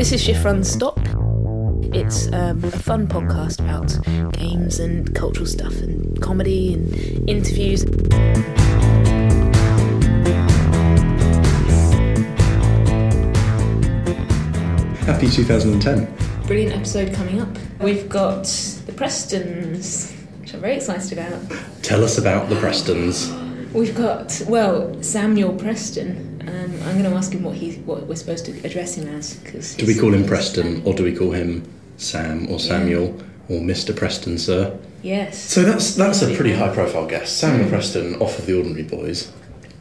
This is Shift Run Stop. It's um, a fun podcast about games and cultural stuff and comedy and interviews. Happy 2010. Brilliant episode coming up. We've got the Prestons, which I'm very excited about. Tell us about the Prestons. We've got well Samuel Preston. I'm going to ask him what he what we're supposed to address him as. Cause Do we call him Preston or do we call him Sam or Samuel or Mr. Preston, sir? Yes. So that's that's a pretty high profile guest. Samuel Preston off of the Ordinary Boys.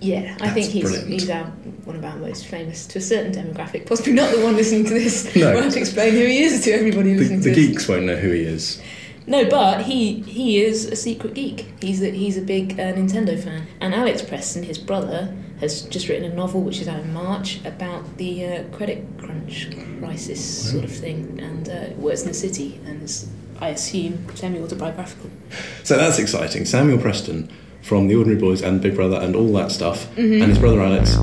Yeah, I That's think he's brilliant. he's our, one of our most famous to a certain demographic. Possibly not the one listening to this. No. We'll have to explain who he is to everybody The, listening the to this. geeks won't know who he is. No, but he he is a secret geek. He's a, he's a big uh, Nintendo fan. And Alex Preston, his brother, has just written a novel which is out in March about the uh, credit crunch crisis sort of thing, and uh, it works in the city, and is, I assume semi-autobiographical. So that's exciting. Samuel Preston from the Ordinary Boys and Big Brother and all that stuff, Mm-hmm. and his brother Alex.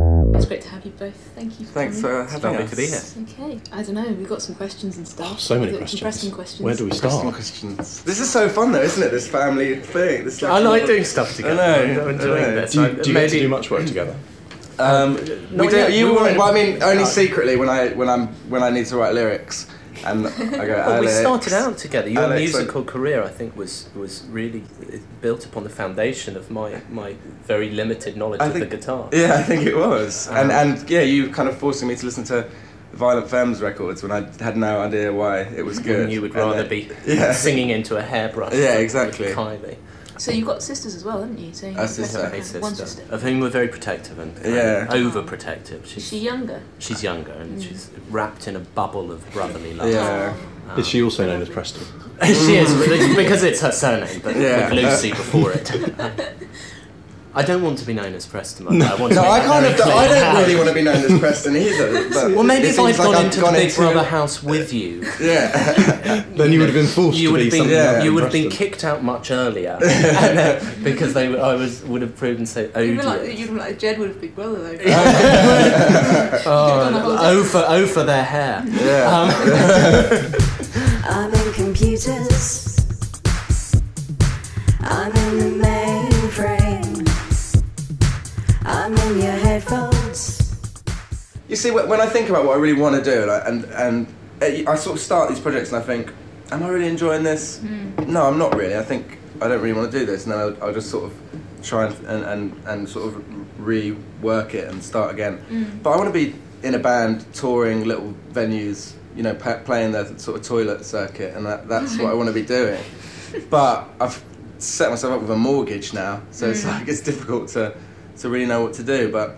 It's great to have you both. Thank you. For Thanks coming. for having Lovely us. to be here. Okay, I don't know. We've got some questions and stuff. So many Some questions. Pressing questions. Where do we Question start? questions. This is so fun though, isn't it? This family thing. This I like doing stuff together. I know, I'm I know. this. Do you, I- do you get to maybe- do much work together? Um, we do. yet. You We were Well, I mean, only secretly when I when I'm when I need to write lyrics, and I go. Well, we started out together. Your Alex, musical career, I think, was was really built upon the foundation of my my very limited knowledge I of think- the guitar. Yeah, I think it was, and Um, and yeah, you kind of forcing me to listen to Violent Femmes records when I had no idea why it was good. When you would rather then- be Yeah. singing into a hairbrush. Yeah, exactly. Kylie, So you've got sisters as well, haven't you? So A sister. a sister, One sister. of whom we're very protective and Yeah. overprotective. Is She's she younger? she's younger and Mm. she's wrapped in a bubble of brotherly love. Yeah. Um, Is she also known as Preston? she is because it's her surname, but Yeah. with Lucy before it. I don't want to be known as Preston. Mother. I want to No, I kind very of. clear. I don't really want to be known as Preston either. But Well, maybe if I'd seems like gone I've into the Big into- Brother house with you, Yeah. Then you would have been forced you to would be have been, yeah, You than would have been kicked out much earlier and, uh, because they I was would have proven so Even like, odious. even like Jed would have big brother though. Oh, done the whole oh for oh for their hair. Yeah. I'm in computers. I'm in the You see, when I think about what I really want to do, like, and and uh, I sort of start these projects, and I think, am I really enjoying this? No, I'm not really. I think I don't really want to do this, and then I'll, I'll just sort of try and, and, and, and sort of rework it and start again. But I want to be in a band, touring little venues, you know, pa- playing the sort of toilet circuit, and that, that's what I want to be doing. But I've set myself up with a mortgage now, so it's like it's difficult to to really know what to do. But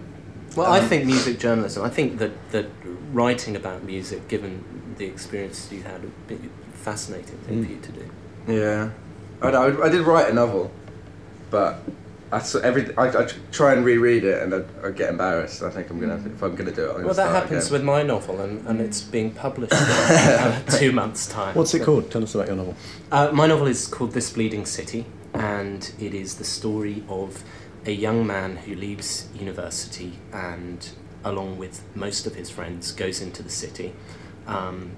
Well, I Um, think music journalism. I think that that writing about music, given the experiences you had, would be a fascinating thing for you to do. Yeah, I, I, I did write a novel, but I saw every I, I try and reread it and I, I get embarrassed. I think I'm gonna if I'm gonna do it. I'm gonna Well, that start happens again. with my novel, and, and it's being published in uh, two months' time. What's it called? Tell us about your novel. Uh, my novel is called This Bleeding City, and it is the story of a young man who leaves university and, along with most of his friends, goes into the city um,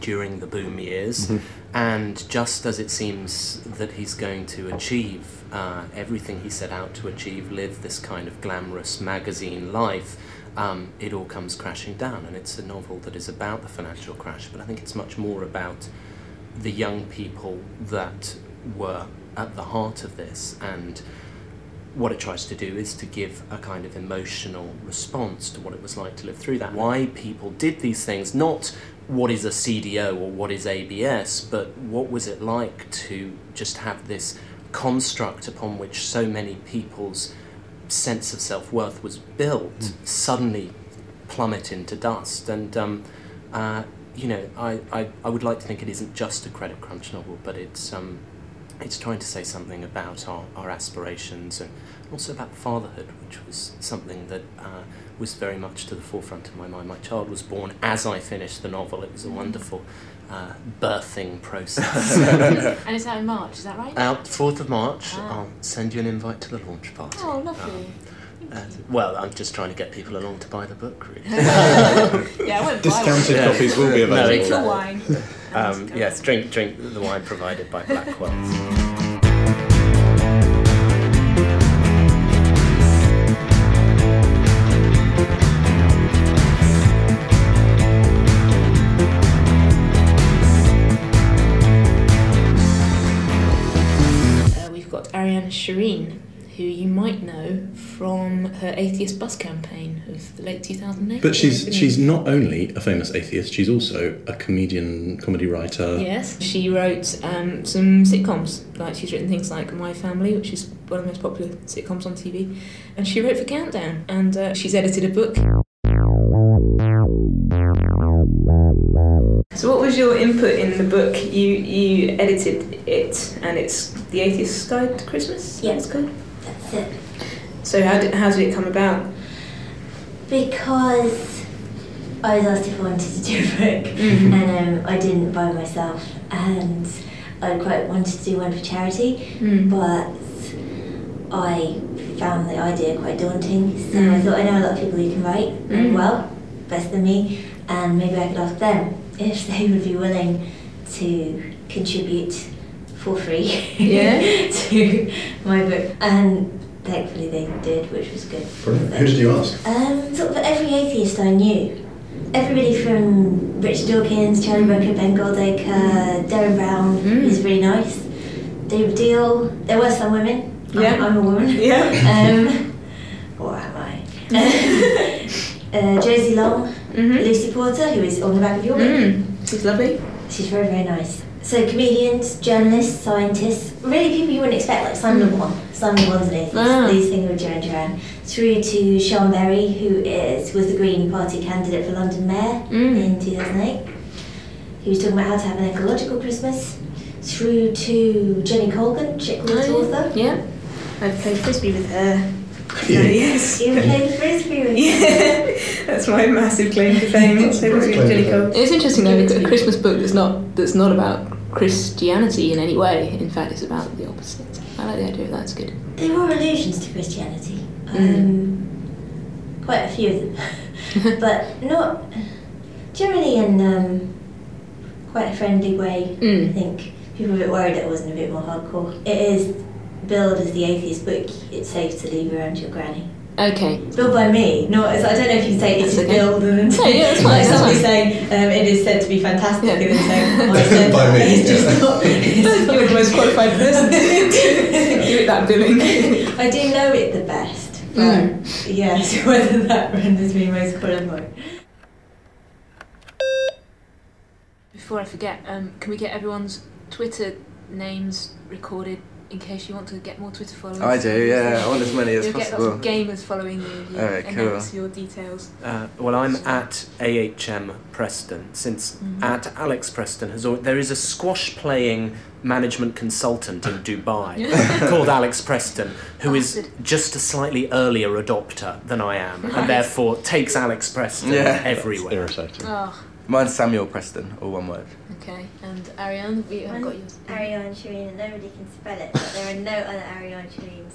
during the boom years. And just as it seems that he's going to achieve uh, everything he set out to achieve, live this kind of glamorous magazine life, um, it all comes crashing down. And it's a novel that is about the financial crash, but I think it's much more about the young people that were at the heart of this and what it tries to do is to give a kind of emotional response to what it was like to live through that. Why people did these things not what is a CDO or what is ABS but what was it like to just have this construct upon which so many people's sense of self-worth was built suddenly plummet into dust? And um, uh, you know I, I, I would like to think it isn't just a credit crunch novel but it's um, it's trying to say something about our, our aspirations and also about fatherhood, which was something that uh, was very much to the forefront of my mind. My child was born as I finished the novel. It was a wonderful uh, birthing process. And it's out in March, is that right? Out 4th of March, Ah. I'll send you an invite to the launch party. oh, lovely. Um, Uh, well, I'm just trying to get people along to buy the book, really. Yeah, I won't buy one. Discounted Yeah. copies will be available. Drink your exactly. wine. Um, yes, drink drink the wine provided by Blackwell. Uh, we've got Ariane Sherine, who you might know from her atheist bus campaign of the late 2008. But she's she's not only a famous atheist; she's also a comedian, comedy writer. Yes, she wrote um, some sitcoms. Like she's written things like My Family, which is one of the most popular sitcoms on TV, and she wrote for Countdown. And uh, she's edited a book. So, what was your input in the book? You you edited it, and it's the Atheist's Guide to Christmas. Yeah. that's good. That's it. So, how did how did it come about? Because I was asked if I wanted to do a book, Mhm. and um, I didn't by myself, and I quite wanted to do one for charity, Mm. but I found the idea quite daunting. So I Mm. thought I know a lot of people who can write Mm. well, better than me, and maybe I could ask them if they would be willing to contribute for free Yeah. to my book. And thankfully they did, which was good. Brilliant. Who did you ask? Um, sort of every atheist I knew. Everybody from Richard Dawkins, Charlie Brooker, Ben Goldacre, Derren Brown, Mm. who's really nice. David Baddiel. There were some women. I'm- Yeah. I'm, a woman. Yeah. Um, or am I? uh, Josie Long, Mhm. Lucy Porter, who is on the back of your book. Mm. She's lovely. She's very, very nice. So comedians, journalists, scientists, really people you wouldn't expect, like Simon Le Bon. Simon Le Bon's an atheist, Ah. lead singer of Duran Duran. Through to Siân Berry, who is was the Green Party candidate for London Mayor Mm. in 2008. He was talking about how to have an ecological Christmas. Through to Jenny Colgan, chick lit Oh, author. Yeah. I played frisbee with her. Yeah. yes. You played frisbee with Yeah, that's my massive claim to fame. So Great claim to fame. It's interesting though, a Christmas book that's not that's not about Christianity in any way. In fact, it's about the opposite. I like the idea of that. It's good. There are allusions to Christianity. Mm. Um, quite a few of them. but not generally in um, quite a friendly way. I Mm. think people were a bit worried that it wasn't a bit more hardcore. It is billed as the atheist book. It's safe to leave around your granny. Okay. Billed by me, No, as I don't know if you can say it's That's okay. billed and then No, yeah, that's fine, like that's somebody fine. saying um, it is said to be fantastic Yeah. and then saying I said By me, It's just yeah. not. It's You're the most qualified person to do it that billing. I do know it the best, but Mm. yeah, so whether that renders me most qualified. Before I forget, um, can we get everyone's Twitter names recorded in case you want to get more Twitter followers? I do, yeah. I want as many as You'll get lots of gamers following you. if You Alright, cool. announce your details. Uh, well, I'm at AHM Preston since Mhm. at Alex Preston has al- there is a squash playing management consultant in Dubai called Alex Preston who is Bastard. just a slightly earlier adopter than I am Right. and therefore takes Alex Preston Yeah. everywhere. Irritating. Oh, Mine's Samuel Preston, all one word. Okay. And Ariane, we have got yours. Ariane Sherine, and nobody can spell it, but there are no other Ariane Sherines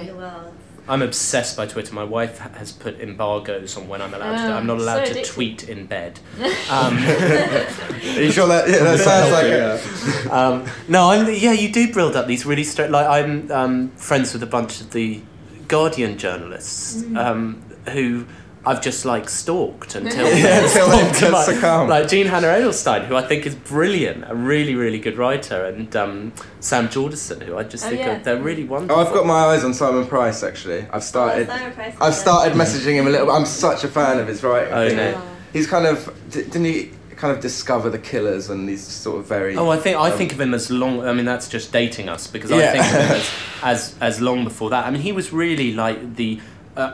in the world. I'm obsessed by Twitter. My wife has put embargoes on when I'm allowed to. Ah, I'm not allowed so to tweet in bed. Um, Are you sure that? Yeah, that sounds like it. um, no, I'm, yeah, you do build up these really straight. Like I'm um, friends with a bunch of the Guardian journalists Mm. um, who I've just like stalked until Yeah, until they to my- succumb. Like Jean Hannah Edelstein, who I think is brilliant, a really really good writer, and um, Sam Jordison, who I just Oh, think yeah. are, they're really wonderful. Oh, I've got my eyes on Simon Price actually. I've started. Oh, Simon Price I've a- started messaging him a little. I'm such a fan of his writing. Oh, I think. He's kind of d- didn't he kind of discover the killers and these sort of very. Oh, I think I um, think of him as long. I mean, that's just dating us because Yeah. I think of him as, as as long before that. I mean, he was really like the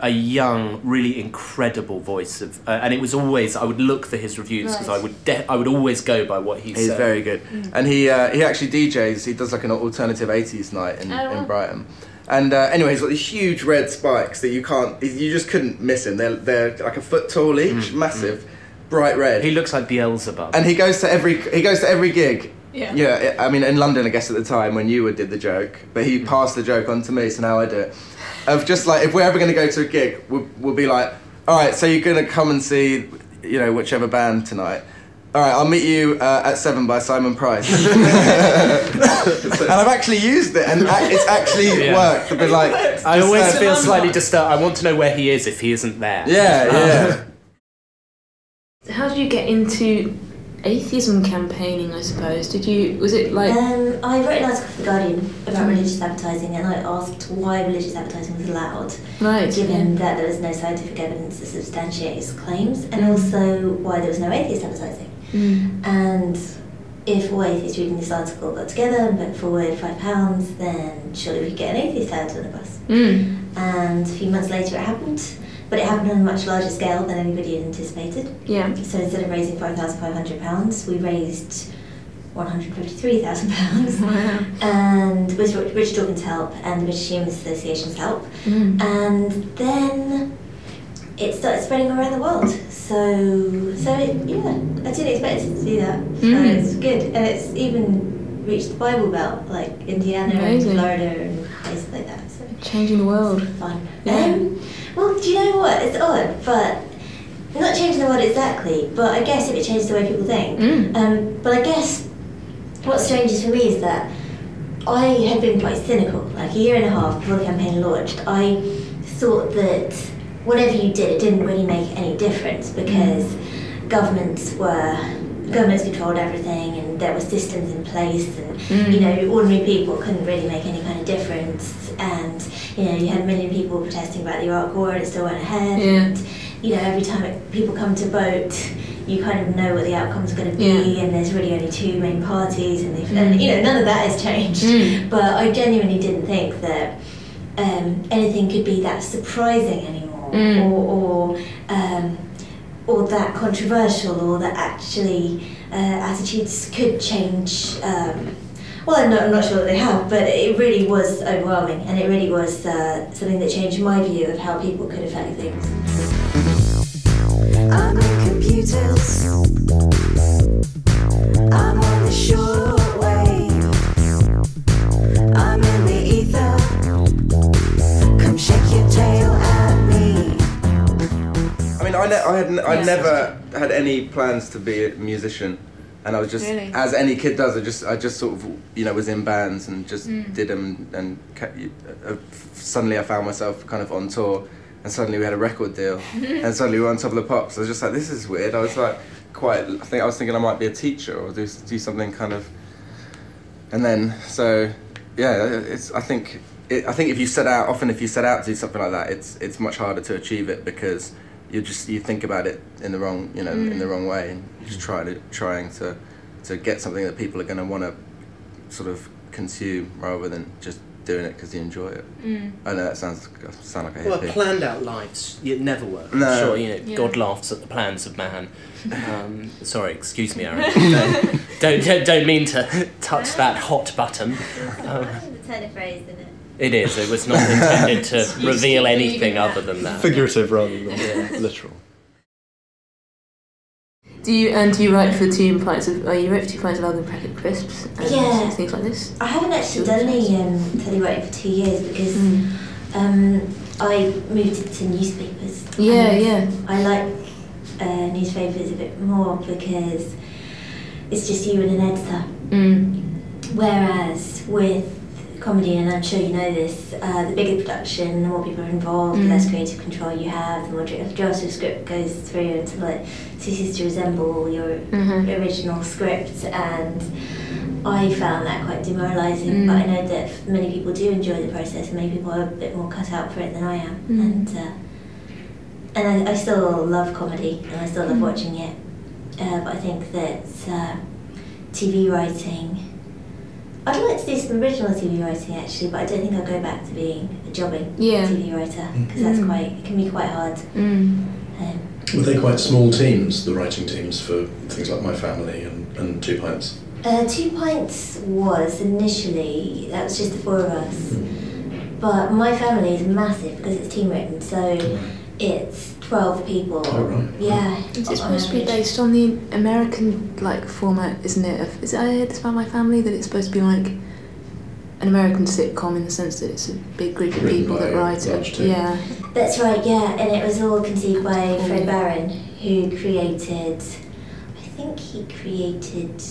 a young, really incredible voice of, uh, and it was always I would look for his reviews because I would de- I would always go by what he said. He's said. very good, and he uh, he actually DJs. He does like an alternative '80s night in, Oh, in Brighton. And uh, anyway, he's got these huge red spikes that you can't, you just couldn't miss him. They're they're like a foot tall each, massive, bright red. He looks like Beelzebub. and he goes to every he goes to every gig Yeah. Yeah, I I mean, in London, I guess at the time when you would did the joke, but he passed the joke on to me, so now I do it. Of just like, if we're ever going to go to a gig, we'll, we'll be like, all right, so you're going to come and see, you know, whichever band tonight. All right, I'll meet you uh, at Seven by Simon Price. and I've actually used it, and ac- it's actually Yeah. worked. To be like, I just, always uh, feel slightly disturbed. I want to know where he is if he isn't there. Yeah, yeah. How did you get into atheism campaigning? I suppose did you? Was it like? Um, I wrote an article for The Guardian about religious advertising and I asked why religious advertising was allowed, right. given that there was no scientific evidence to substantiate its claims, and Mm. also why there was no atheist advertising. Mm. And if all atheists reading this article got together and put forward five pounds, then surely we could get an atheist ad on the bus. Mm. And a few months later it happened, but it happened on a much larger scale than anybody had anticipated. Yeah. So instead of raising £5,500, we raised £153,000. Wow. and with Richard Dawkins' help and the British Humanist Association's help. Mm. And then it started spreading around the world. So, so it, yeah, I didn't expect to do that. So Mm. it's good. And it's even reached the Bible Belt, like Indiana Amazing. and Florida and places like that. So Changing the world. fun. Yeah. Um, well, do you know what? It's odd, but not changing the world exactly. But I guess if it changes the way people think. Mm. Um, but I guess what's strange for me is that I had been quite cynical. Like a year and a half before the campaign launched, I thought that whatever you did, it didn't really make any difference because governments were governments controlled everything and there were systems in place and Mm. you know ordinary people couldn't really make any kind of difference and you know you had a million people protesting about the Iraq War and it still went ahead Yeah. and you know every time it, people come to vote you kind of know what the outcome's going to be Yeah. and there's really only two main parties and, they've, Mm. and you know none of that has changed Mm. but I genuinely didn't think that um, anything could be that surprising anymore Mm. or, or um, or that controversial or that actually uh, attitudes could change um, well I'm not, I'm not sure that they have but it really was overwhelming and it really was uh, something that changed my view of how people could affect things I'm in computers. I'm on the short wave. I'm in the ether. Come shake your tail at me. I mean, I, ne- I had n- I Yes. never had any plans to be a musician, and I was just Really? as any kid does. I just I just sort of you know was in bands and just Mm. did them and ca- uh, suddenly I found myself kind of on tour, and suddenly we had a record deal, and suddenly we were on top of the pops. I was just like, this is weird. I was like quite. I think I was thinking I might be a teacher or do do something kind of. And then so yeah, it's I think. It, I think if you set out, often if you set out to do something like that, it's it's much harder to achieve it because you just you think about it in the wrong you know in the mm. wrong way and you just try to trying to to get something that people are going to want to sort of consume rather than just doing it because you enjoy it. Mm. I know that sounds sound like a Well, hippie. planned out lives, it never work. No. Sure, you know, Yeah. God laughs at the plans of man. Um, sorry, excuse me, Aaron. don't, don't, don't, don't mean to touch that hot button. Um, the turn of phrase, isn't it? it is, it was not intended to reveal anything other than that. Figurative rather than literal. Do you and do you write for two pints of? Oh, you write for two pints of Alvin Bracket crisps and Yeah. things like this. I haven't actually done any um, telewriting for two years because Mm. um, I moved to newspapers. Yeah, yeah. I like uh, newspapers a bit more because it's just you and an editor. Mm. Whereas with comedy, and I'm sure you know this, uh, the bigger production, the more people are involved, the Mm. less creative control you have, the more dra- drafts your script goes through until it ceases to resemble your Mhm. original script. And I found that quite demoralising, Mm. but I know that many people do enjoy the process, and many people are a bit more cut out for it than I am. Mm. And uh, and I, I still love comedy, and I still love Mm. watching it. Uh, but I think that uh, TV writing. I'd like to do some original TV writing actually, but I don't think I'll go back to being a jobbing Yeah. TV writer because that's Mm. quite it can be quite hard. Mm. Um, Were they quite small teams, the writing teams for things like My Family and, and Two Pints? uh, Two Pints was initially that was just the four of us, but my family is massive because it's team written, so it's 12 people. Oh, right. Yeah. It's on supposed to be based on the American like format, isn't it? Of, is it I heard this about my family that it's supposed to be like an American sitcom in the sense that it's a big group of people that write large it. team. Yeah. That's right, yeah, and it was all conceived by Cool. Fred Barron, who created, I think he created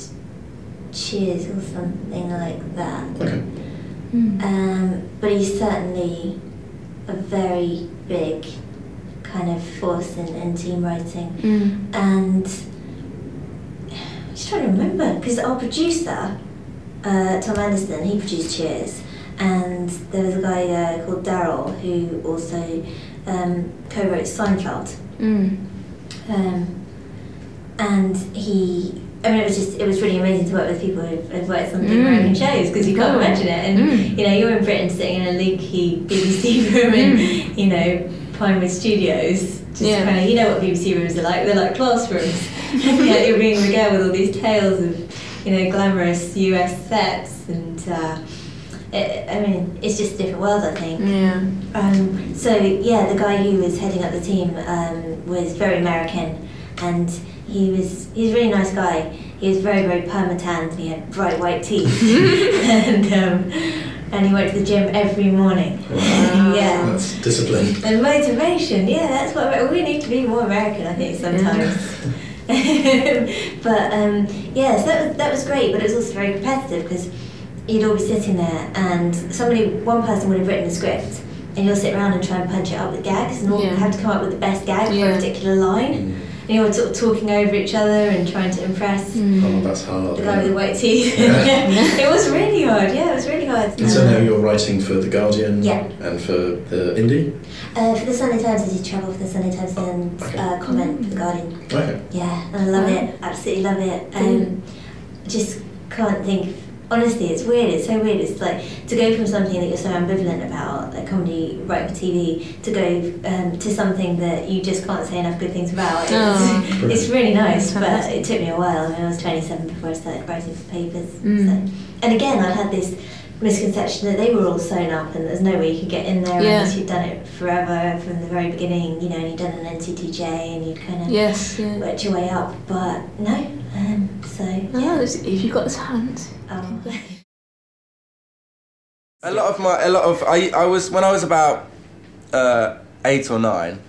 Cheers or something like that. Okay. Mm. Um, but he's certainly a very big kind of force in, in team writing. Mm. And I'm just trying to remember because our producer, uh, Tom Anderson, he produced Cheers, and there was a guy uh, called Daryl who also um, co-wrote Seinfeld, Mm. um, and he. I mean, it was just, it was really amazing to work with people who've, who've worked on big Mm. American shows because you can't imagine it. And, Mm. you know, you're in Britain sitting in a leaky BBC room and you know, Pinewood Studios. Just Yeah. kind of, you know what BBC rooms are like, they're like classrooms. yet you're being regaled with all these tales of, you know, glamorous US sets. And, uh, it, I mean, it's just a different world, I think. Yeah. Um, so yeah, the guy who was heading up the team um, was very American, and he was he was a really nice guy. He was very very permatanned, and he had bright white teeth, and um, and he went to the gym every morning. yeah. That's discipline. And motivation, yeah, that's what we need to be more American, I think, sometimes. but um, yeah, so that was, that was great, but it was also very competitive because you'd all be sitting there and somebody, one person would have written a script and you'll sit around and try and punch it up with gags and all Yeah. have to come up with the best gag for a particular line. And you're sort of talking over each other and trying to impress Mm. Oh, that's hard. the guy with the white teeth. Yeah. it was really hard, yeah, it was really hard. And so now you're writing for The Guardian Yeah. and for the Indie? Uh, for the Sunday Times, I did travel for the Sunday Times and Okay. uh, comment for the Guardian. Okay. Yeah, and I love Wow. it. Absolutely love it. Um, just can't think. Honestly, it's weird. It's so weird. It's like to go from something that you're so ambivalent about, like comedy, writing for TV, to go um, to something that you just can't say enough good things about. It's, Oh. it's really nice, That's but it took me a while. I mean, I was 27 before I started writing for papers. Mm. So. And again, I had this misconception that they were all sewn up and there's no way you could get in there Yeah. unless you'd done it forever from the very beginning, you know, and you'd done an NCTJ and you'd kind of Yes. Yeah. worked your way up, but no. Um, so No, yeah. it's- if you've got the talent. Um, A lot of my, a lot of, I, I was, when I was about uh, eight or nine,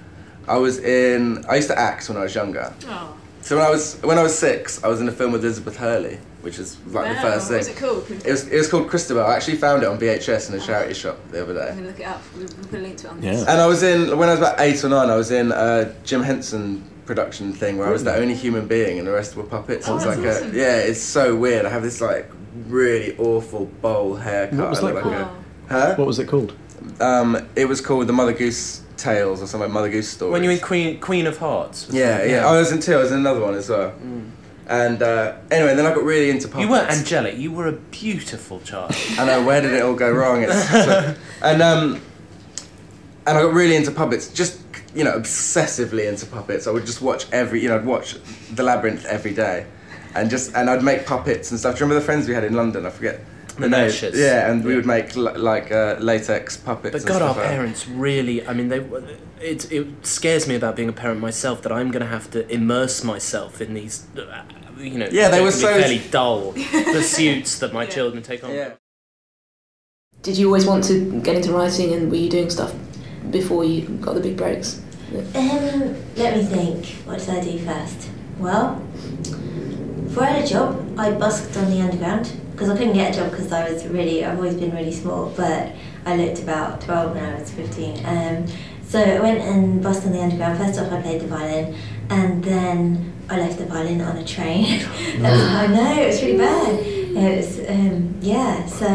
I was in, I used to act when I was younger. Oh. So when I was, when I was six, I was in a film with Elizabeth Hurley, which is like the first thing. What's it called? It was, it was called Christabel. I actually found it on VHS in a charity shop the other I'm day. gonna look it up. We'll, we'll put a link to it on Yeah. this. And I was in, when I was about eight or nine, I was in a Jim Henson production thing where I was the only human being and the rest were puppets. Oh, it was that's like awesome. a, yeah, it's so weird. I have this like really awful bowl haircut. What was I look that like called? a, huh? What was it called? Um, it was called the Mother Goose Tales or something, Mother Goose story. When you were in Queen Queen of Hearts. was Yeah, yeah. I was in two. I was in another one as well. And uh, anyway, then I got really into puppets. You weren't angelic. You were a beautiful child. I know where did it all go wrong? It's so- and um, and I got really into puppets. Just you know, obsessively into puppets. I would just watch every. You know, I'd watch The Labyrinth every day, and just and I'd make puppets and stuff. Do you remember the friends we had in London? I forget. The. Yeah, and we would make l- like uh, latex puppets. But God, our like parents really. I mean, they. It, it scares me about being a parent myself that I'm going to have to immerse myself in these. You know, Yeah, they were objectively so- fairly dull pursuits that my children take on. Yeah. Did you always want to get into writing, and were you doing stuff before you got the big breaks? Um, let me think. What did I do first? Well, before I had a job, I busked on the underground because I couldn't get a job because I was really, I've always been really small, but I looked about 12 when I was 15. Um, so I went and busked on the underground. First off, I played the violin, and then I left the violin on a train. That I know, it was really bad. It was, um, yeah, so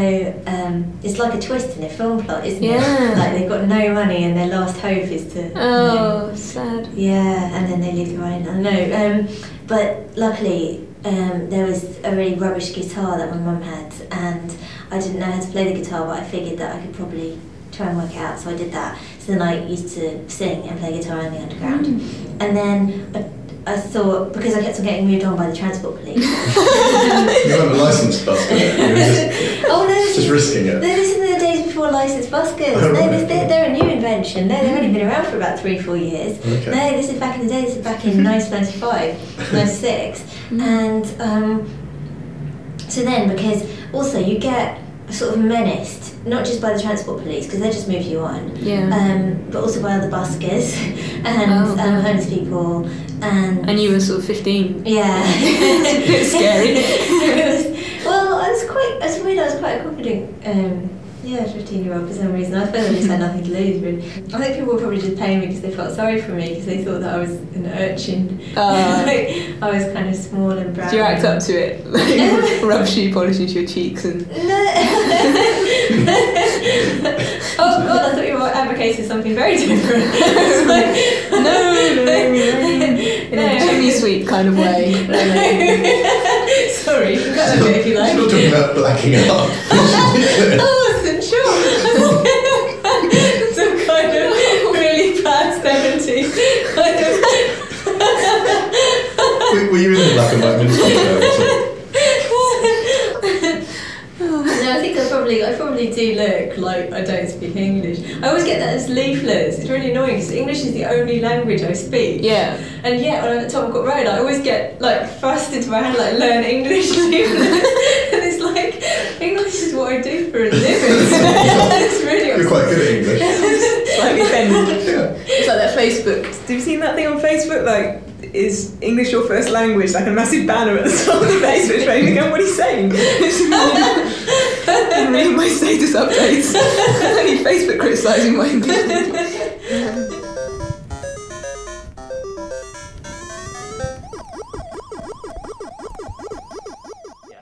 um, it's like a twist in a film plot, isn't Yeah. it? Like they've got no money and their last hope is to. you know, Oh, sad. yeah, and then they leave the violin. I know. Um, but luckily, um, there was a really rubbish guitar that my mum had, and I didn't know how to play the guitar, but I figured that I could probably try and work it out, so I did that. So then I used to sing and play guitar in the underground. And then I, I thought, because I kept on getting moved on by the transport police. You weren't a licensed busker. You were just, oh no, this just is- risking no, it. this is the days before licensed buskers. Oh, no, right. this, they're, they're a new invention. invention. No, they've only been around for about three, four years. Okay. No, this is back in the day. This is back in 1995, 96, and um, so then because also you get sort of menaced not just by the transport police because they just move you on, Yeah. um, but also by other buskers and Oh, um, homeless people and and you were sort of 15. yeah, It's a bit scary. Was- well, I was quite. I was weird. I was quite a confident. Um, yeah, fifteen-year-old for some reason. I suppose I just had nothing to lose. Really, I think people were probably just paying me because they felt sorry for me because they thought that I was an urchin. Uh. Like, I was kind of small and brown. Do you act up to it? Like, rub shoe polish into your cheeks and. oh God! I thought you were advocating something very different. Like- No, no, no, in a chimney sweep kind of way. Sorry, you can cut that bit if you like. We're talking about blacking out. Oh, I wasn't sure. Some kind of really bad 70s kind of. were, were you in the black and white minstrel show at all? No, I think I probably, I probably do look like I don't speak English. I always get that as leaflets. It's really annoying because English is the only language I speak. Yeah. And yet, when I'm at Tottenham Court Road, I always get like thrust into my hand like learn English leaflets, and it's like English is what I do for a living. it's really You're quite good at English. Slightly offended. Yeah. It's like that Facebook. Have you seen that thing on Facebook? Like, is English your first language? Like a massive banner at the top of the page which made me go, what are you saying? It's really my status updates. Only Facebook criticising my English.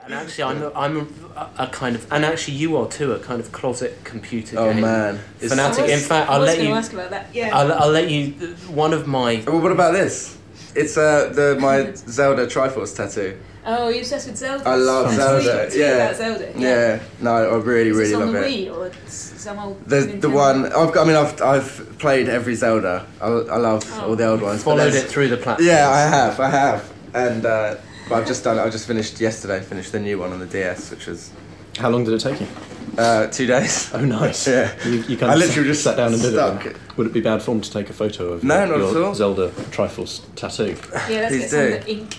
And actually, I'm, I'm a, a kind of, and actually, you are too, a kind of closet computer Oh game man. It's- fanatic. In fact, I'll I was let you. to ask about that. Yeah. I'll, I'll let you. One of my. Well, what about this? It's uh, the my Zelda Triforce tattoo. Oh, you're obsessed with Zelda. I love Tell Zelda, tell yeah. about Zelda. Yeah. No, I really, Is really this on love the it. Wii or some old The the one I've got. I mean, I've I've played every Zelda. I, I love Oh. all the old ones. Followed it through the platform. Yeah, I have. I have. And uh, but I've just done. it. I just finished yesterday. Finished the new one on the DS, which was How long did it take you? uh, two days. Oh, nice. Yeah. You, you kind I of literally just sat down and did stuck. it. then? Would it be bad form to take a photo of No, your, not at your all. Zelda Triforce tattoo? Yeah, let's Please get some do. of the ink.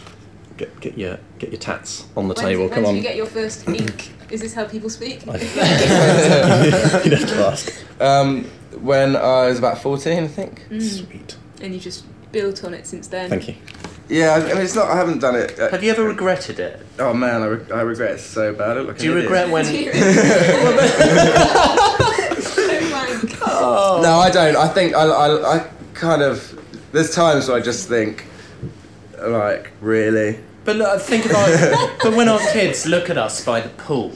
Get, get your get your tats on the When, table. when Come did on. you get your first ink? Is this how people speak? You'd have to ask. Um, when I was about fourteen, I think. Sweet. and you just built on it since then. Thank you. Yeah, I I mean, it's not. I haven't done it. Uh, Have you ever regretted it? oh man, I, re- I regret it so bad. I look like Do you an idiot. regret when? Oh, No, I don't. I think I, I, I kind of. There's times where I just think, like, really. But look, think about. but when our kids look at us by the pool,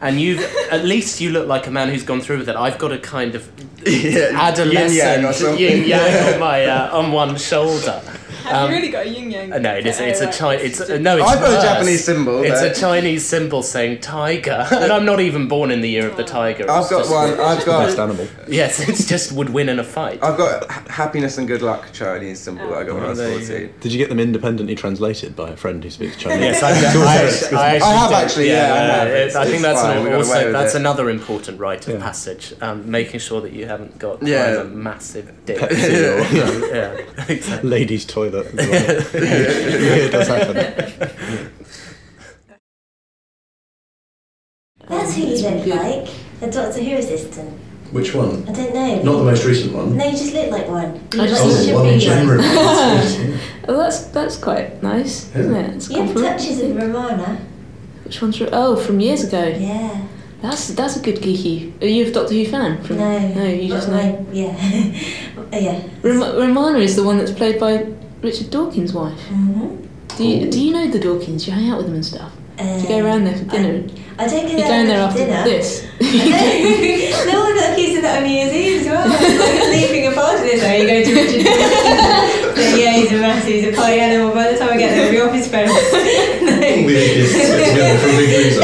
and you've at least you look like a man who's gone through with it. I've got a kind of yeah, adolescent yin-yang or something. yin yang on my uh, on one shoulder. Have Um, you really got a yin yang? No, it is. It's a Oh, Chi- It's a, no. It's I've got a. Japanese symbol. It's there. a Chinese symbol saying tiger, and I'm not even born in the year of the tiger. I've got one. I've got Best got. animal. Yes, it's just would win in a fight. I've got happiness and good luck Chinese symbol that I got when I was Oh, there you 14. Did you get them independently translated by a friend who speaks Chinese? Yes, I, I, actually, I, I have did. actually, yeah, I have. it- I think that's fine, an, we got away also that's it. another important rite of Yeah. passage. Um, making sure that you haven't got Yeah. either massive dick. Yeah, ladies' toilet. As well. yeah, it does happen. That's who you look like. A Doctor Who assistant. Which one? I don't know. Not the most recent one. No, you just look like one. You I look just like you Oh, should one be in general. Yeah. Oh, that's that's quite nice, isn't it? It's a You have touches of Romana. Which one's from? Oh, from years ago. Yeah. That's that's a good geeky. Are you a Doctor Who fan? From, No. no, you just know. mine- Yeah. Uh, yeah. Rom- Romana is the one that's played by Richard Dawkins' wife. Mm-hmm. Do you, do you know the Dawkins? You hang out with them and stuff. Do you go around there for dinner? I don't go You're going there for after dinner. this. no, no, one got accused of that on New Year's Eve as well. Like, leaving a party this way, you go to Richard Dawkins. So, yeah, he's a massive, he's a party animal. By the time I get there, we'll be office friends. All the atheists get together for a big loser.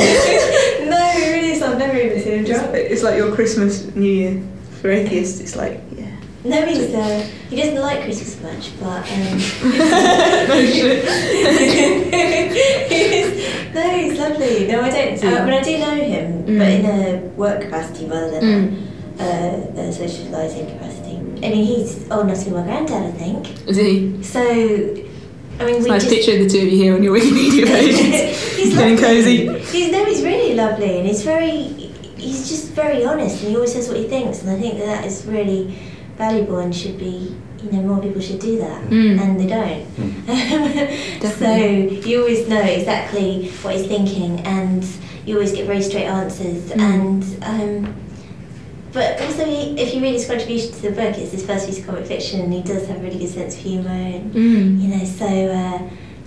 no, it really is. I've never even seen him drunk. It's like your Christmas, New Year for atheists. It's like yeah. No, he's, uh, he doesn't like Christmas much, but um, he's, no, he's lovely. No, I don't. Uh, but I do know him, but in a work capacity rather than Mm. uh, a socialising capacity. I mean, he's old enough to be my granddad, I think. Is he? So, I mean, It's we nice just. picture of the two of you here on your Wikipedia page. he's Getting cosy. He's no, he's really lovely, and he's very. He's just very honest, and he always says what he thinks, and I think that that is really valuable and should be. You know, more people should do that, Mm. and they don't. so you always know exactly what he's thinking, and you always get very straight answers, Mm. and. Um, but also, he, if you read his contribution to the book, it's his first piece of comic fiction, and he does have a really good sense of humour, and Mm. you know, so. Uh,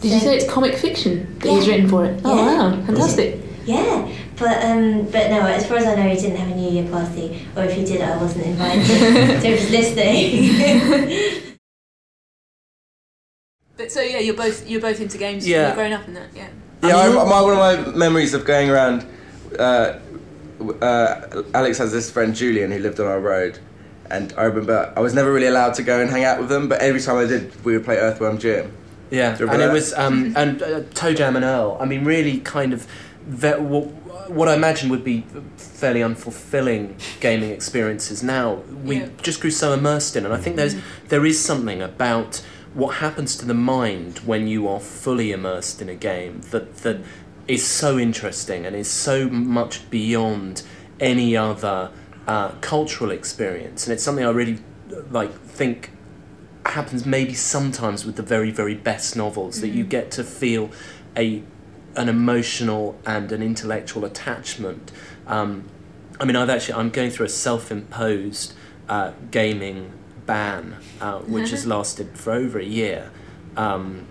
Did you say it's comic fiction that he's written for it? Oh Yeah. wow, fantastic. Yeah, but um, but no. As far as I know, he didn't have a New Year party, or if he did, I wasn't invited. so if he's listening. But so yeah, you're both you're both into games. Yeah. You're growing up in that. Yeah. Yeah, I, my, one of my memories of going around. Uh, uh, Alex has this friend Julian who lived on our road, and I remember I was never really allowed to go and hang out with them, but every time I did, we would play Earthworm Jim. Yeah, and remember it was um, and uh, ToeJam and Earl. I mean, really, kind of ve- what, I imagine would be fairly unfulfilling gaming experiences. Now we Yeah. just grew so immersed in, and I think there's there is something about what happens to the mind when you are fully immersed in a game that that is so interesting and is so much beyond any other uh, cultural experience, and it's something I really like think happens maybe sometimes with the very very best novels that you get to feel a an emotional and an intellectual attachment. Um, I mean, I've actually I'm going through a self-imposed uh, gaming ban, uh, which has lasted for over a year. Um,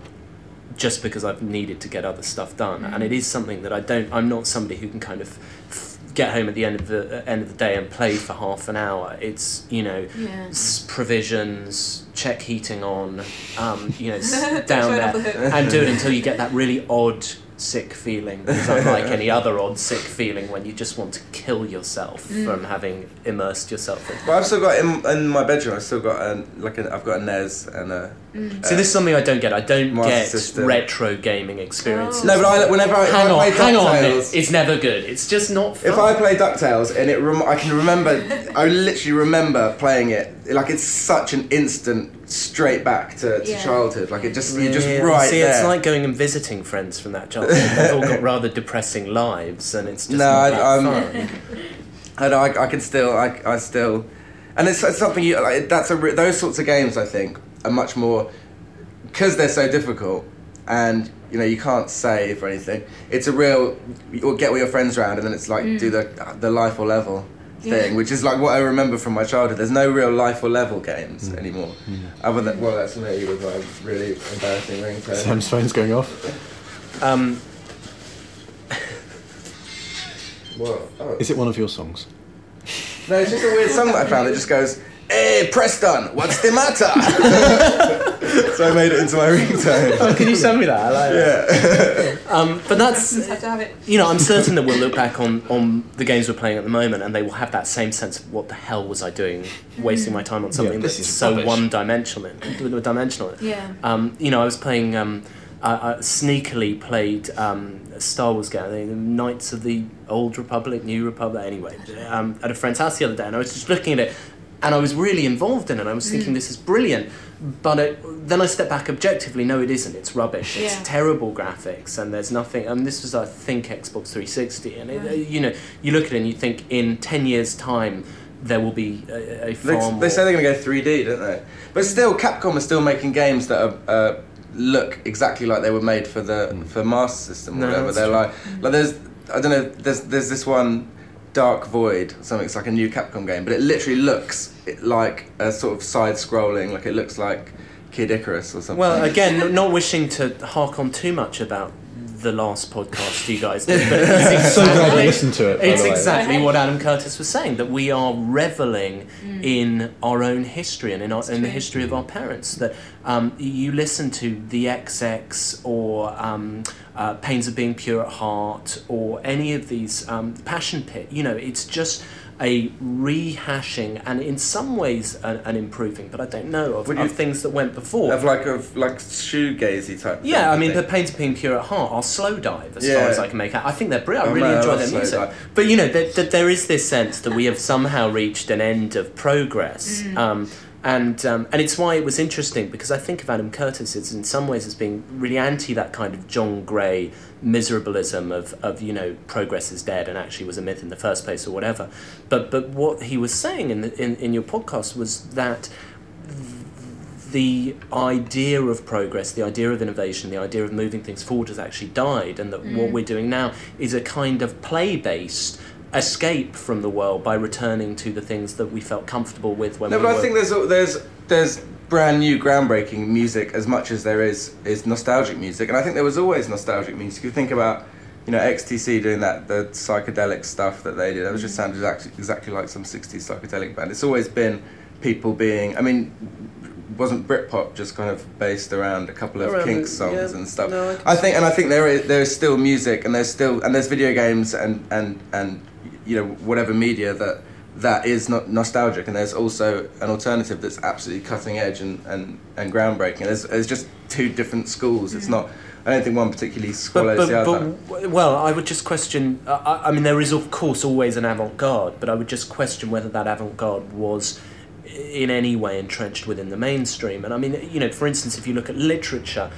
just because I've needed to get other stuff done, and it is something that I don't. I'm not somebody who can kind of f- get home at the end of the uh, end of the day and play for half an hour. It's you know Yeah. s- provisions, check heating on, um, you know, s- down throw it off there, the and do it until you get that really odd sick feeling. It's unlike any other odd sick feeling when you just want to kill yourself Mm. from having immersed yourself in. But I've still got in, in my bedroom. I've still got a, like a, I've got a NES and a. See, this is something I don't get. I don't Master get System. retro gaming experiences. No, but I, whenever I, hang if I on, play hang on. DuckTales- It's never good. It's just not fun. If I play Ducktales and it, rem- I can remember, I literally remember playing it. Like it's such an instant straight back to, to Yeah. childhood. Like it just, you're just Yeah, right See, there. it's like going and visiting friends from that childhood. They've all got rather depressing lives, and it's just No, not I- that I'm- fun. I know. I, I can still. I, I still. And it's, it's something you like. That's a re- those sorts of games. I think are much more because they're so difficult, and you know you can't save or anything. It's a real. You'll get all your friends around, and then it's like do mm. the the life or level thing, which is like what I remember from my childhood. There's no real life or level games anymore. Other than well, that's me with my really embarrassing ringtone. Sam's phone's going off. Um, What? Oh. Is it one of your songs? No, it's just a weird song that I found that just goes, Hey, Preston, what's the matter? so I made it into my ringtone. oh, can you send me that? I like Yeah. Um, but that's have to have it. you know, I'm certain that we'll look back on, on the games we're playing at the moment and they will have that same sense of what the hell was I doing, wasting my time on something this that's so one dimensional. Dimensional. Yeah. Um, you know, I was playing. Um, I, I sneakily played um, a Star Wars game, the Knights of the Old Republic, New Republic. Anyway, um, at a friend's house the other day, and I was just looking at it, and I was really involved in it. I was thinking mm. this is brilliant, but it, then I step back objectively. No, it isn't. It's rubbish. It's terrible graphics, and there's nothing. And this was, I think, Xbox 360, and it, you know, you look at it and you think in ten years' time. There will be a, a far They, more. they say they're going to go 3D, don't they? But mm. still, Capcom are still making games that are, uh, look exactly like they were made for the mm. for Master System or No, whatever. They're true. like, like there's, I don't know, there's there's this one, Dark Void, something. It's like a new Capcom game, but it literally looks like a sort of side-scrolling, like it looks like Kid Icarus or something. Well, again, not wishing to hark on too much about the last podcast you guys did, but it's So glad you exactly, listened to it. By it's the way. exactly what Adam Curtis was saying that we are reveling in our own history and in, our, in the history of our parents. That um, you listen to the XX or um, uh, Pains of Being Pure at Heart or any of these um, Passion Pit. You know, it's just a rehashing and in some ways an, an improving, but I don't know of, Would you- of things that went before. of like of like shoegazy type. Yeah, thing, I mean, think. the Pains of Being Pure at Heart are Slowdive as Yeah. far as I can make out. I think they're brilliant. I Oh, really man, I enjoy love their slow music. dive. But you know, that that there is this sense that we have somehow reached an end of progress. Um, And um, and it's why it was interesting because I think of Adam Curtis as in some ways as being really anti that kind of John Gray miserabilism of, of you know progress is dead and actually was a myth in the first place or whatever. But but what he was saying in the, in, in your podcast was that the idea of progress, the idea of innovation, the idea of moving things forward has actually died, and that what Mm. we're doing now is a kind of play based escape from the world by returning to the things that we felt comfortable with when No, we but were I think there's there's there's brand new, groundbreaking music as much as there is is nostalgic music, and I think there was always nostalgic music. You think about, you know, XTC doing that the psychedelic stuff that they did. That was just mm. sounded exactly exactly like some '60s psychedelic band. It's always been people being. I mean, wasn't Britpop just kind of based around a couple of Around Kinks songs yeah, and stuff? no, I I think, and I think there is there is still music, and there's still and there's video games and and and you know whatever media that that is not nostalgic, and there's also an alternative that's absolutely cutting edge and and, and groundbreaking. There's there's just two different schools. It's hmm. not. I don't think one particularly But, swallows but, the other. but well, I would just question. I, I- mean, there is of course always an avant-garde, but I would just question whether that avant-garde was in any way entrenched within the mainstream. And I mean, you know, for instance, if you look at literature,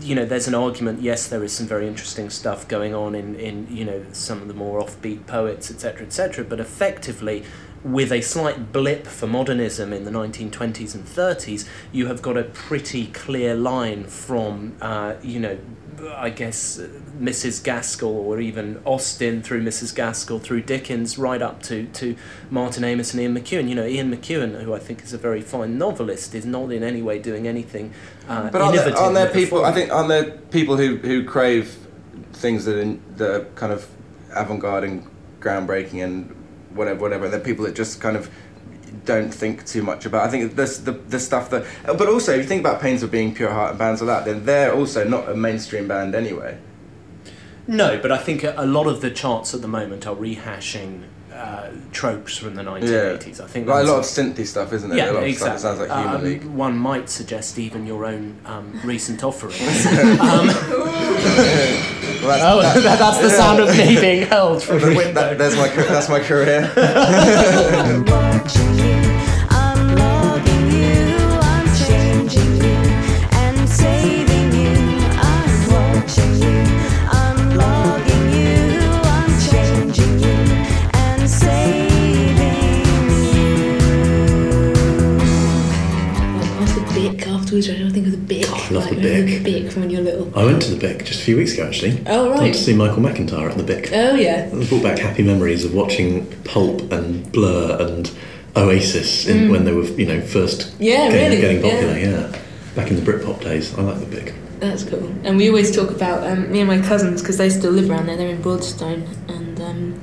you know, there's an argument. Yes, there is some very interesting stuff going on in, in you know some of the more offbeat poets, etc., etc. But effectively, with a slight blip for modernism in the 1920s and 30s, you have got a pretty clear line from, uh, you know, I guess uh, Mrs. Gaskell or even Austen through Mrs. Gaskell through Dickens right up to, to Martin Amis and Ian McEwan. You know, Ian McEwan, who I think is a very fine novelist, is not in any way doing anything uh, But aren't there, aren't there people? I think aren't there people who, who crave things that, in, that are kind of avant-garde and groundbreaking and whatever, whatever. And there are people that just kind of don't think too much about. I think this the the stuff that. But also, if you think about Pains of Being, Pure Heart, and bands like that, then they're also not a mainstream band anyway. No, but I think a, a lot of the charts at the moment are rehashing uh, tropes from the 1980s. I think like a lot of synthy stuff, isn't it? Yeah, a lot of exactly. stuff that sounds like Human Um, League. One might suggest even your own um, recent offerings. um, Well, that's, oh, that- that, that's the sound of me being hurled from the window. that, there's my that's my career. The remember Bic. the when you were little. I went to the Bic just a few weeks ago actually. Oh, I right. went to see Michael McIntyre at the Bic. Oh yeah. It brought back happy memories of watching Pulp and Blur and Oasis in, when they were, you know, first Mm. Yeah, getting, really, getting popular. Yeah. back in the Britpop days. I like the Bic. That's cool. And we always talk about um, me and my cousins because they still live around there. They're in Broadstone, and um,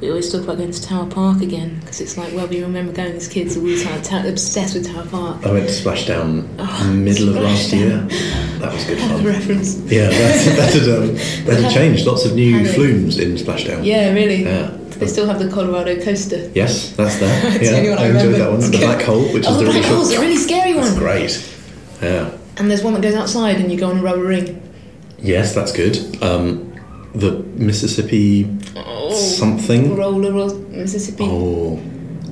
we always talk about going to Tower Park again because it's like, well, we remember going as kids all the time, obsessed with Tower Park. I went to Splashdown Oh, middle of last year. That was good fun. reference. Yeah, that, that had, um, that had changed. Lots of new flumes in Splashdown. Yeah, really. Yeah. They still have the Colorado coaster. Yes, that's there. That's yeah, I I enjoyed that one. The black hole, which oh, is the the black really hole's a really scary That's one. great. Yeah. And there's one that goes outside and you go on a rubber ring. Yes, that's good. Um, the Mississippi Oh, something. Roller, roll, Mississippi. Oh,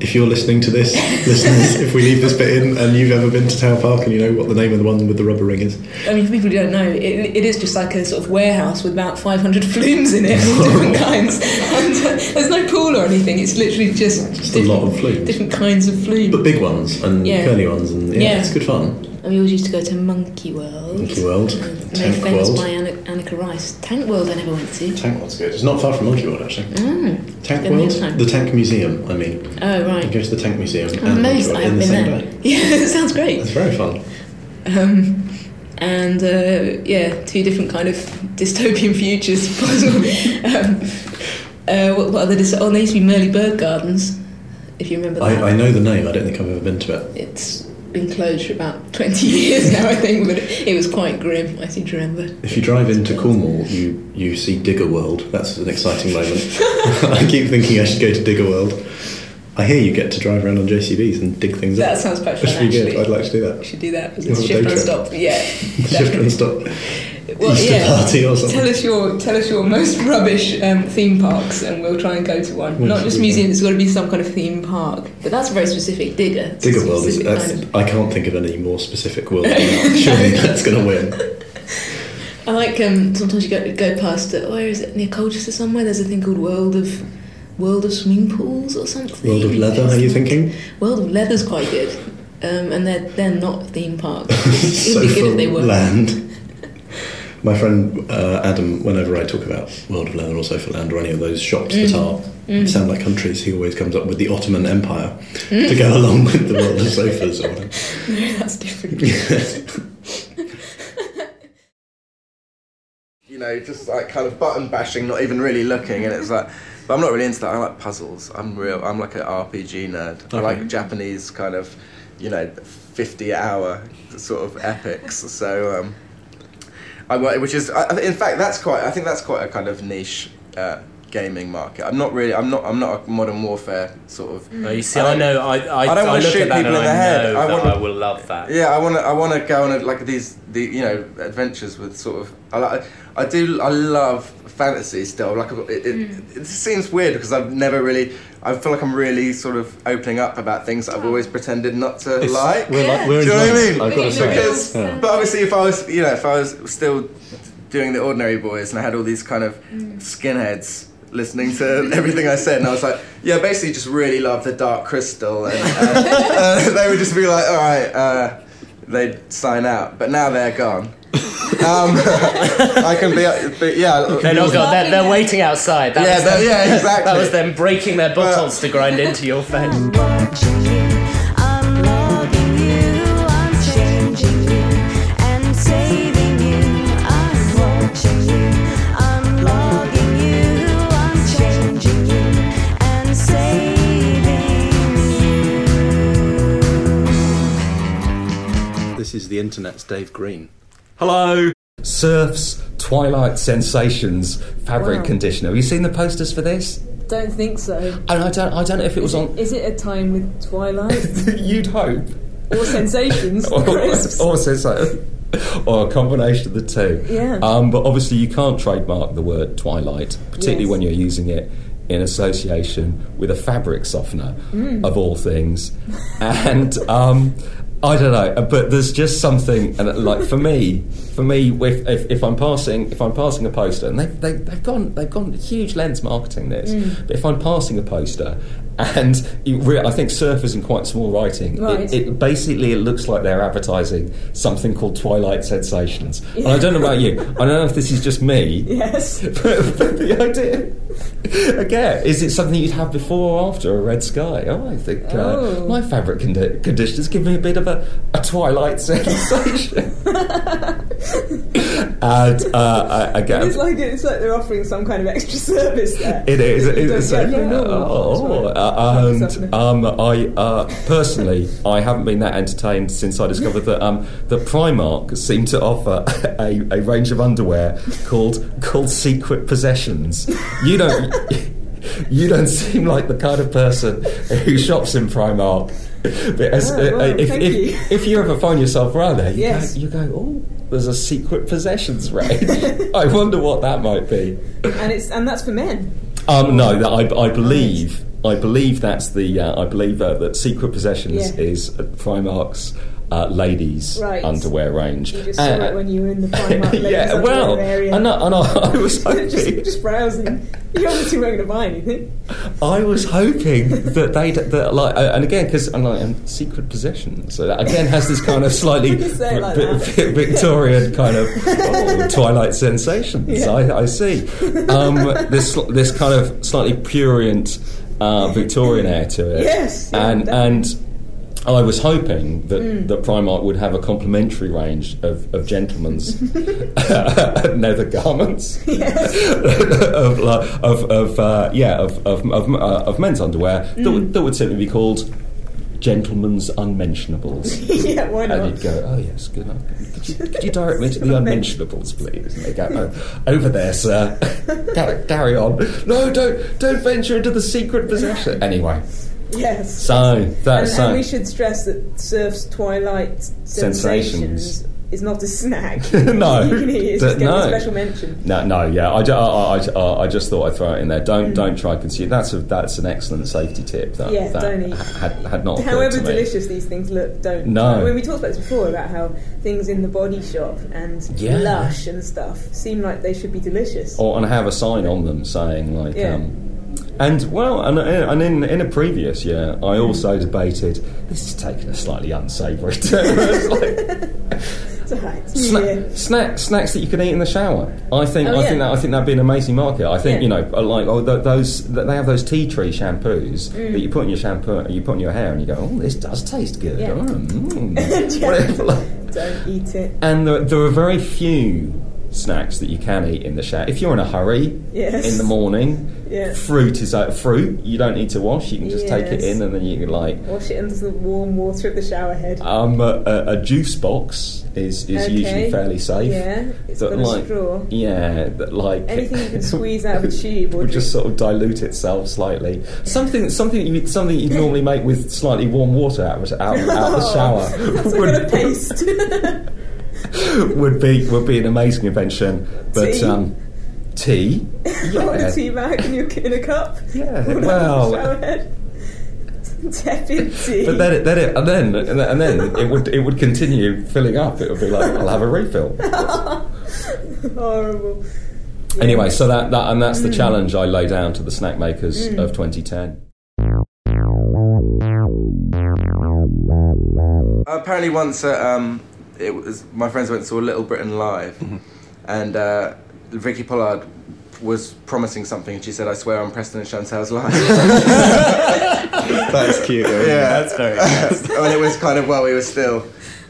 if you're listening to this, listeners, if we leave this bit in and you've ever been to Tower Park and you know what the name of the one with the rubber ring is, I mean, for people who don't know, it, it is just like a sort of warehouse with about 500 flumes in it, all different kinds. And uh, there's no pool or anything. It's literally just, Just a lot of flumes. different kinds of flume. but big ones and Yeah. curly ones, and yeah, Yeah. it's good fun. And we always used to go to Monkey World. Monkey World, Made Tank famous World. Anneka Rice. Tank World I never went to. Tank World's good. It's not far from Monkey World actually. Mm. Tank World, next time. the Tank Museum. I mean, Oh, you right. go to the Tank Museum and Monkey amazed World I in haven't the been same there. day. Yeah, it sounds great. It's very fun. Um, and uh, yeah, two different kind of dystopian futures. um, uh, what, what other dys- Oh, there used to be Merley Bird Gardens, if you remember that. I, I know the name. I don't think I've ever been to it. It's been closed for about 20 years now, I think, but it, was quite grim, I seem to remember. If you drive into Cornwall, you you see Digger World. That's an exciting moment. I keep thinking I should go to Digger World. I hear you get to drive around on JCBs and dig things That up. That sounds quite fun, pretty good. actually. I'd like to do We that. should do that. A Shift and stop. Yeah. Shift and stop. Well, Easter yeah. party or something. Tell us your tell us your most rubbish um, theme parks, and we'll try and go to one. Not just we- museum; it's got to be some kind of theme park. But that's very specific. Digger. Digger World is. kind of- I can't think of any more specific world. Surely that's going to win. I like um, sometimes you go go past it. Where is it near Colchester somewhere? There's a thing called World of World of Swimming Pools or something. World of Leather. Are you thinking? World of Leather's quite good, um, and they're they're not theme parks. It'd so be good if they were. land. My friend uh, Adam, whenever I talk about World of Leather or Sofa Land or any of those shops that are Mm. sound like countries, he always comes up with the Ottoman Empire to go along with the World of Sofas or whatever. No, that's different. you know, just like kind of button bashing, not even really looking, and it's like. But I'm not really into that. I like puzzles. I'm real. I'm like an RPG nerd. I like Japanese kind of, you know, 50 hour sort of epics. So, um, I wa- which is, I, I- in fact, that's quite. I think that's quite a kind of niche uh, gaming market. I'm not really. I'm not. I'm not a modern warfare sort of. Oh, you see, I I, know. I, I, I don't wanna look shoot at people in the I head. know I wanna- I will love that. Yeah, I want to. I want to go on a, like these, the you know, adventures with sort of. I like. I do. I love fantasy still. Like it, it, it seems weird because I've never really. I feel like I'm really sort of opening up about things that I've always pretended not to It's- like. We're, like, we're Do you know what I mean? I've got to say. Because, Yeah. but obviously, if I was, you know, if I was still doing the Ordinary Boys and I had all these kind of skinheads listening to everything I said, and I was like, yeah, basically, just really love the Dark Crystal, and uh, uh, they would just be like, all right, uh, they'd sign out, but now they're gone. Um, I can be, but yeah, They're not gone. They're, they're waiting outside. That Yeah, was them, yeah, exactly. That was them breaking their bottles to grind into your face. watching you, I'm logging you, I'm changing you and saving you. I'm watching you, I'm logging you, I'm changing you and saving you. This is the internet's Dave Green. Hello. Surf's Twilight Sensations fabric Wow. conditioner. Have you seen the posters for this? Don't think so. And I don't. I don't know if it was on. Is it a time with Twilight You'd hope. or sensations? or, Chris? or, so- or a combination of the two. Yeah. Um, but obviously, you can't trademark the word Twilight, particularly Yes. when you're using it in association with a fabric softener, Mm. of all things. and um, I don't know, but there's just something, and like for me, for me, if, if, if I'm passing, if I'm passing a poster, and they, they, they've gone, they've gone huge lens marketing this. Mm. But if I'm passing a poster, and you re- I think Surf is in quite small writing, Right. it, it basically it looks like they're advertising something called Twilight Sensations. And I don't know about you. I don't know if this is just me. Yes. But, but the idea, again, is it something you'd have before or after a red sky? Oh, I think uh, Oh. my fabric condi- conditioners give me a bit of a, a Twilight sensation. and uh, I, again, It's like it's like they're offering some kind of extra service there. it is. It is. yeah. Oh, ones, uh, and um, I uh, personally, I haven't been that entertained since I discovered that um, that Primark seemed to offer a, a range of underwear called called Secret Possessions. You don't. You don't seem like the kind of person who shops in Primark. But as, Oh, well, uh, if, if, you. if you ever find yourself around there, you Yes. go, you go, oh, there's a secret possessions range. I wonder what that might be. and it's and that's for men. Um, no, that I, I believe. I believe that's the. Uh, I believe uh, that Secret Possessions Yeah. is uh, Primark's uh, ladies' Right. underwear range. You just saw Uh, it when you were in the Primark ladies' yeah, well, area. and I, and I, I was just, hoping. just browsing. You obviously weren't going to buy anything. I was hoping that they'd that like, uh, and again because I'm like and Secret possession. So that again has this kind of slightly You say it like that. Victorian kind of oh, Twilight sensations. Yeah. I, I see. Um, this this kind of slightly prurient uh, Victorian air to it. Yes, yeah, and and. I was hoping that, Mm. that Primark would have a complimentary range of, of gentlemen's nether garments of, like, of, of uh, yeah of of, of, uh, of men's underwear that, Mm. would, that would simply be called gentlemen's unmentionables. yeah, why not? And you'd go, oh yes, good. Could you, could you direct me to the unmentionables, please? And they go, oh, over there, sir. carry, carry on. No, don't don't venture into the secret possession. Anyway, Yes. so and, that's and so. we should stress that Surf's Twilight Sensations. Sensations, is not a snack. No. you can eat it. It's just no. a special mention. No, no, yeah. I, I, I, I, I just thought I'd throw it in there. Don't don't try and consume. That's a, that's an excellent safety tip. That, Mm. Yeah, that don't eat. Had, had not However to me. delicious these things look, don't. No. When we talked about this before about how things in the body shop and Yeah. lush and stuff seem like they should be delicious. or and have a sign on them saying like Yeah. um, and well and, and in in a previous year I also debated this is taking a slightly unsavoury turn It's like, It's alright. It's New sna- snack, snacks that you can eat in the shower I think Oh, I yeah. think that I think that'd be an amazing market I think Yeah. you know uh, like oh th- those th- they have those tea tree shampoos Mm. that you put in your shampoo you put in your hair and you go oh this does taste good Yeah. Mm, mm. Yeah. Whatever, like- Don't eat it. and there, there are very few snacks that you can eat in the shower if you're in a hurry Yes. in the morning Yeah. fruit is like fruit you don't need to wash you can just take it in and then you can like Wash it under the warm water of the shower head. um, a, a, a juice box is, is Okay. usually fairly safe Yeah, it's But got a like, straw. yeah that like Anything you can squeeze out of a tube would just sort of dilute itself slightly something something you something you normally make with slightly warm water out of, out, out the shower That's like would, a paste. would be would be an amazing invention but Tea? um tea You want a tea bag in, your, in a cup? Yeah, well- shower head? Tepid tea. But then, it, then, it, and then, and then, it would it would continue filling up. It would be like I'll have a refill. Horrible. Anyway, so that, that and that's the Mm. challenge I lay down to the snack makers Mm. of 2010. Apparently, once uh, um, it was my friends went and saw Little Britain live, and uh, Vicky Pollard was promising something, and she said, "I swear on Preston and Chantelle's life." That's cute. though, yeah, it? That's very I mean, it was kind of well, we were still,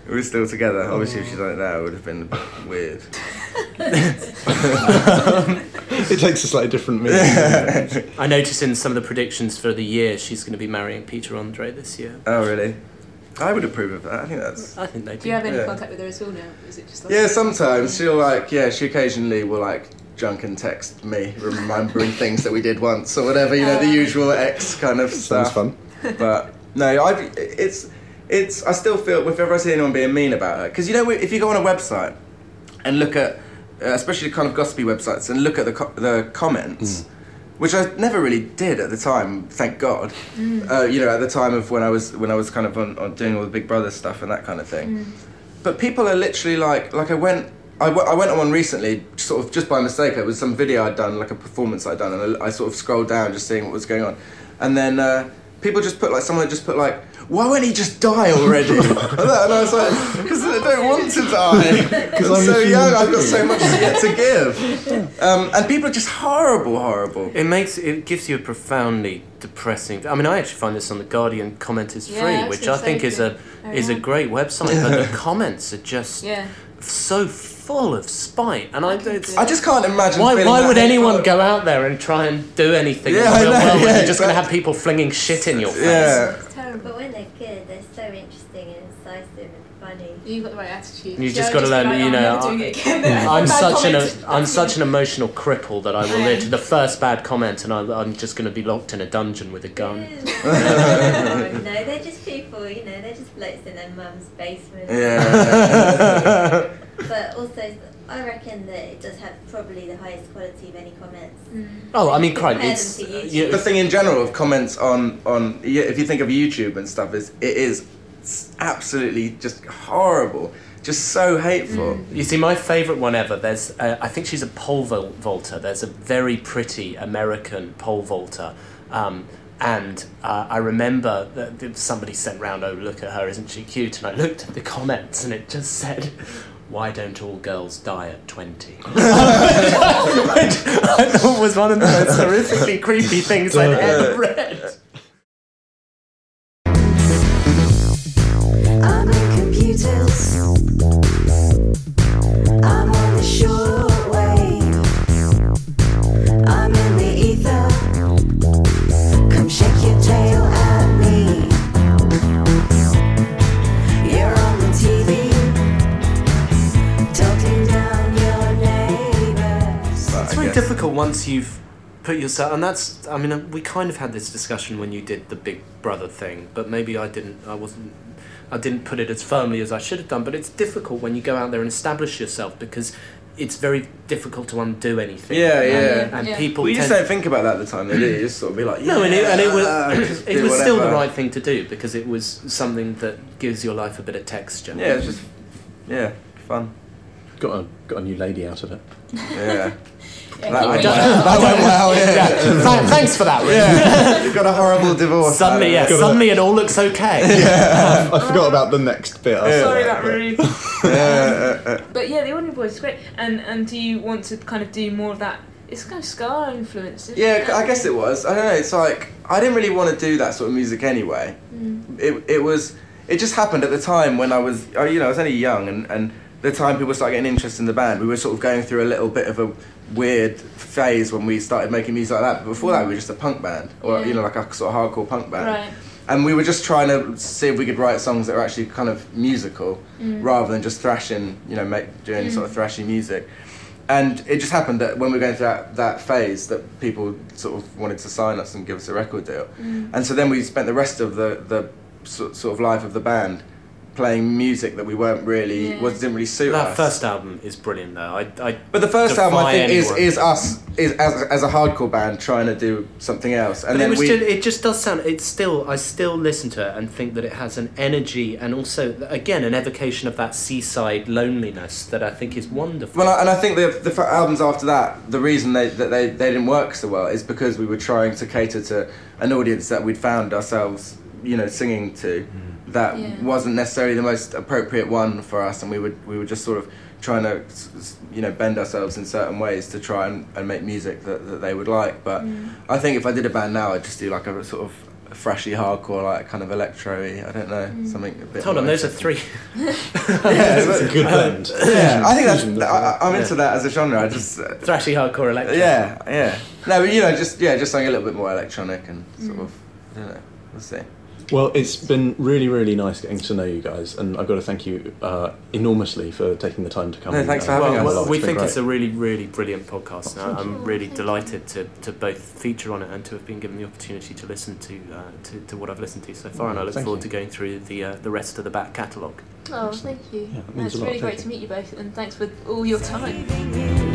we were still together. Obviously, if she'd done it now, it would have been a bit weird. It takes a slightly different meaning. I noticed in some of the predictions for the year she's going to be marrying Peter Andre this year. Oh, really? I would approve of that. I think that's. I think they Do Do you have any Yeah. contact with her at all now? Is it just like Yeah, sometimes she'll like, yeah, she occasionally will like junk and text me, remembering things that we did once or whatever, you know, the usual ex kind of stuff. Sounds fun. But no, I, it's, it's, I still feel if ever I see anyone being mean about her, because you know, if you go on a website and look at, uh, especially kind of gossipy websites, and look at the co- the comments. Which I never really did at the time, thank God. Uh, you know, at the time of when I was when I was kind of on, on doing all the Big Brother stuff and that kind of thing. But people are literally like like I went I, w- I went on one recently sort of just by mistake. It was some video I'd done like a performance I'd done and I, I sort of scrolled down just seeing what was going on. And then uh, people just put like someone just put like why won't he just die already and I was like because I don't want to die because I'm I'm so young I've got so much yet to give um, and people are just horrible horrible It makes it gives you a profoundly depressing. I mean, I actually find this on the Guardian. Comment is free, I was which I think say, is a very is a great website, but the comments are just Yeah. so full of spite. And I, it's, I just can't imagine why why would anyone go out there and try and do anything Yeah, in I the real know, world when yeah, you're just going to have people flinging shit in your face? yeah It's terrible, but when they're good, they're so interesting and incisive and funny. You've got the right attitude. You Joe just got to learn, like, you "Oh, know. I'm never doing. I'm Bad such an. I'm such an emotional cripple that I will Yeah. literally the first bad comment and I, I'm just going to be locked in a dungeon with a gun. no, they're just people, you know, they're just blokes in their mum's basement. yeah But also, I reckon that it does have probably the highest quality of any comments. Mm. Oh, I mean, Compare crap! them It's to uh, YouTube. the thing in general of comments on on yeah, if you think of YouTube and stuff is it is s- absolutely just horrible, just so hateful. You see, my favourite one ever. There's, uh, I think she's a pole vault- vaulter. There's a very pretty American pole vaulter, um, and uh, I remember that that somebody sent round, "Oh, look at her, isn't she cute?" And I looked at the comments, and it just said. Why don't all girls die at 20? Which I thought was one of the most horrifically creepy things I'd ever read. Put yourself, and that's. I mean, we kind of had this discussion when you did the Big Brother thing, but maybe I didn't. I wasn't. I didn't put it as firmly as I should have done. But it's difficult when you go out there and establish yourself because it's very difficult to undo anything. Yeah, And- yeah. And Yeah. people Well, you just tend- don't think about that at the time, do you? You just sort of be like, yeah, no, and it, and it was it was still the right thing to do because it was something that gives your life a bit of texture. Yeah, it's just yeah, fun. Got a got a new lady out of it. Yeah. Yeah, That keep went well. That went well, yeah. Th- thanks for that, Rick. Yeah. You've got a horrible divorce. Suddenly, yeah, out of it. suddenly it all looks okay. Yeah, I forgot about the next bit. after Sorry, that, that but- rude. Yeah, But yeah, the Ordinary Boys is great. And and do you want to kind of do more of that? It's kind of ska influence. isn't yeah, it? I guess it was. I don't know. It's like I didn't really want to do that sort of music anyway. It it was. It just happened at the time when I was, uh, you know, I was only young, and and the time people started getting interested in the band, we were sort of going through a little bit of a weird phase when we started making music like that. But before that, we were just a punk band, or Yeah. you know, like a sort of hardcore punk band. Right. And we were just trying to see if we could write songs that were actually kind of musical, mm. rather than just thrashing, you know, make, doing mm. sort of thrashy music. And it just happened that when we were going through that, that phase, that people sort of wanted to sign us and give us a record deal. Mm. And so then we spent the rest of the, the sort sort of life of the band playing music that we weren't really, Yeah. was, didn't really suit us. That us. first album is brilliant, though. I, I But the first album, I think, is, anyone. is us is as, as a hardcore band trying to do something else. And But then it, was we, just, it just does sound. It's still. I still listen to it and think that it has an energy and also, again, an evocation of that seaside loneliness that I think is wonderful. Well, and I think the the albums after that, the reason they that they, they didn't work so well is because we were trying to cater to an audience that we'd found ourselves, you know, singing to, mm. that Yeah. wasn't necessarily the most appropriate one for us, and we would we were just sort of trying to, s- s- you know, bend ourselves in certain ways to try and, and make music that, that they would like. But mm. I think if I did a band now, I'd just do like a sort of freshy hardcore, like kind of electro I don't know, mm. something a bit. Hold on, those are three. yeah, It's a good blend. Uh, yeah, I think that's. Fusion, I, I- I'm Yeah. into that as a genre. I just. Uh, Thrashy hardcore electro. yeah, yeah. No, but you know, just yeah, just something a little bit more electronic and sort of. I don't know. We'll see. Well, it's been really, really nice getting to know you guys, and I've got to thank you uh, enormously for taking the time to come. No, and, thanks for uh, having Well, us. well, we been think great. it's a really, really brilliant podcast. Now, I'm really delighted to, to both feature on it and to have been given the opportunity to listen to uh, to, to what I've listened to so far. And I look Thank forward you. to going through the uh, the rest of the back catalogue. Oh, thank you. Yeah, it No, means it's a lot, really thank great you. to meet you both, and thanks for all your time.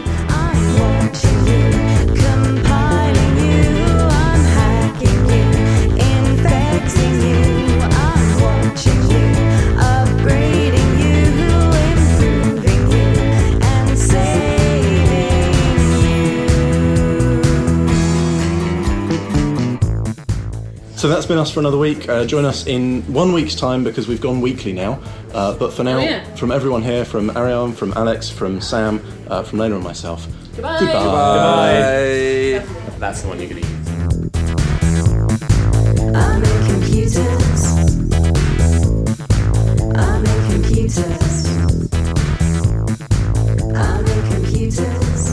So that's been us for another week. Uh, join us in one week's time because we've gone weekly now. Uh, but for now, Oh, yeah. from everyone here, from Ariane, from Alex, from Sam, uh, from Lena and myself, Goodbye. Goodbye. That's the one you're going to use. I'm in computers. I'm in computers. I'm in computers.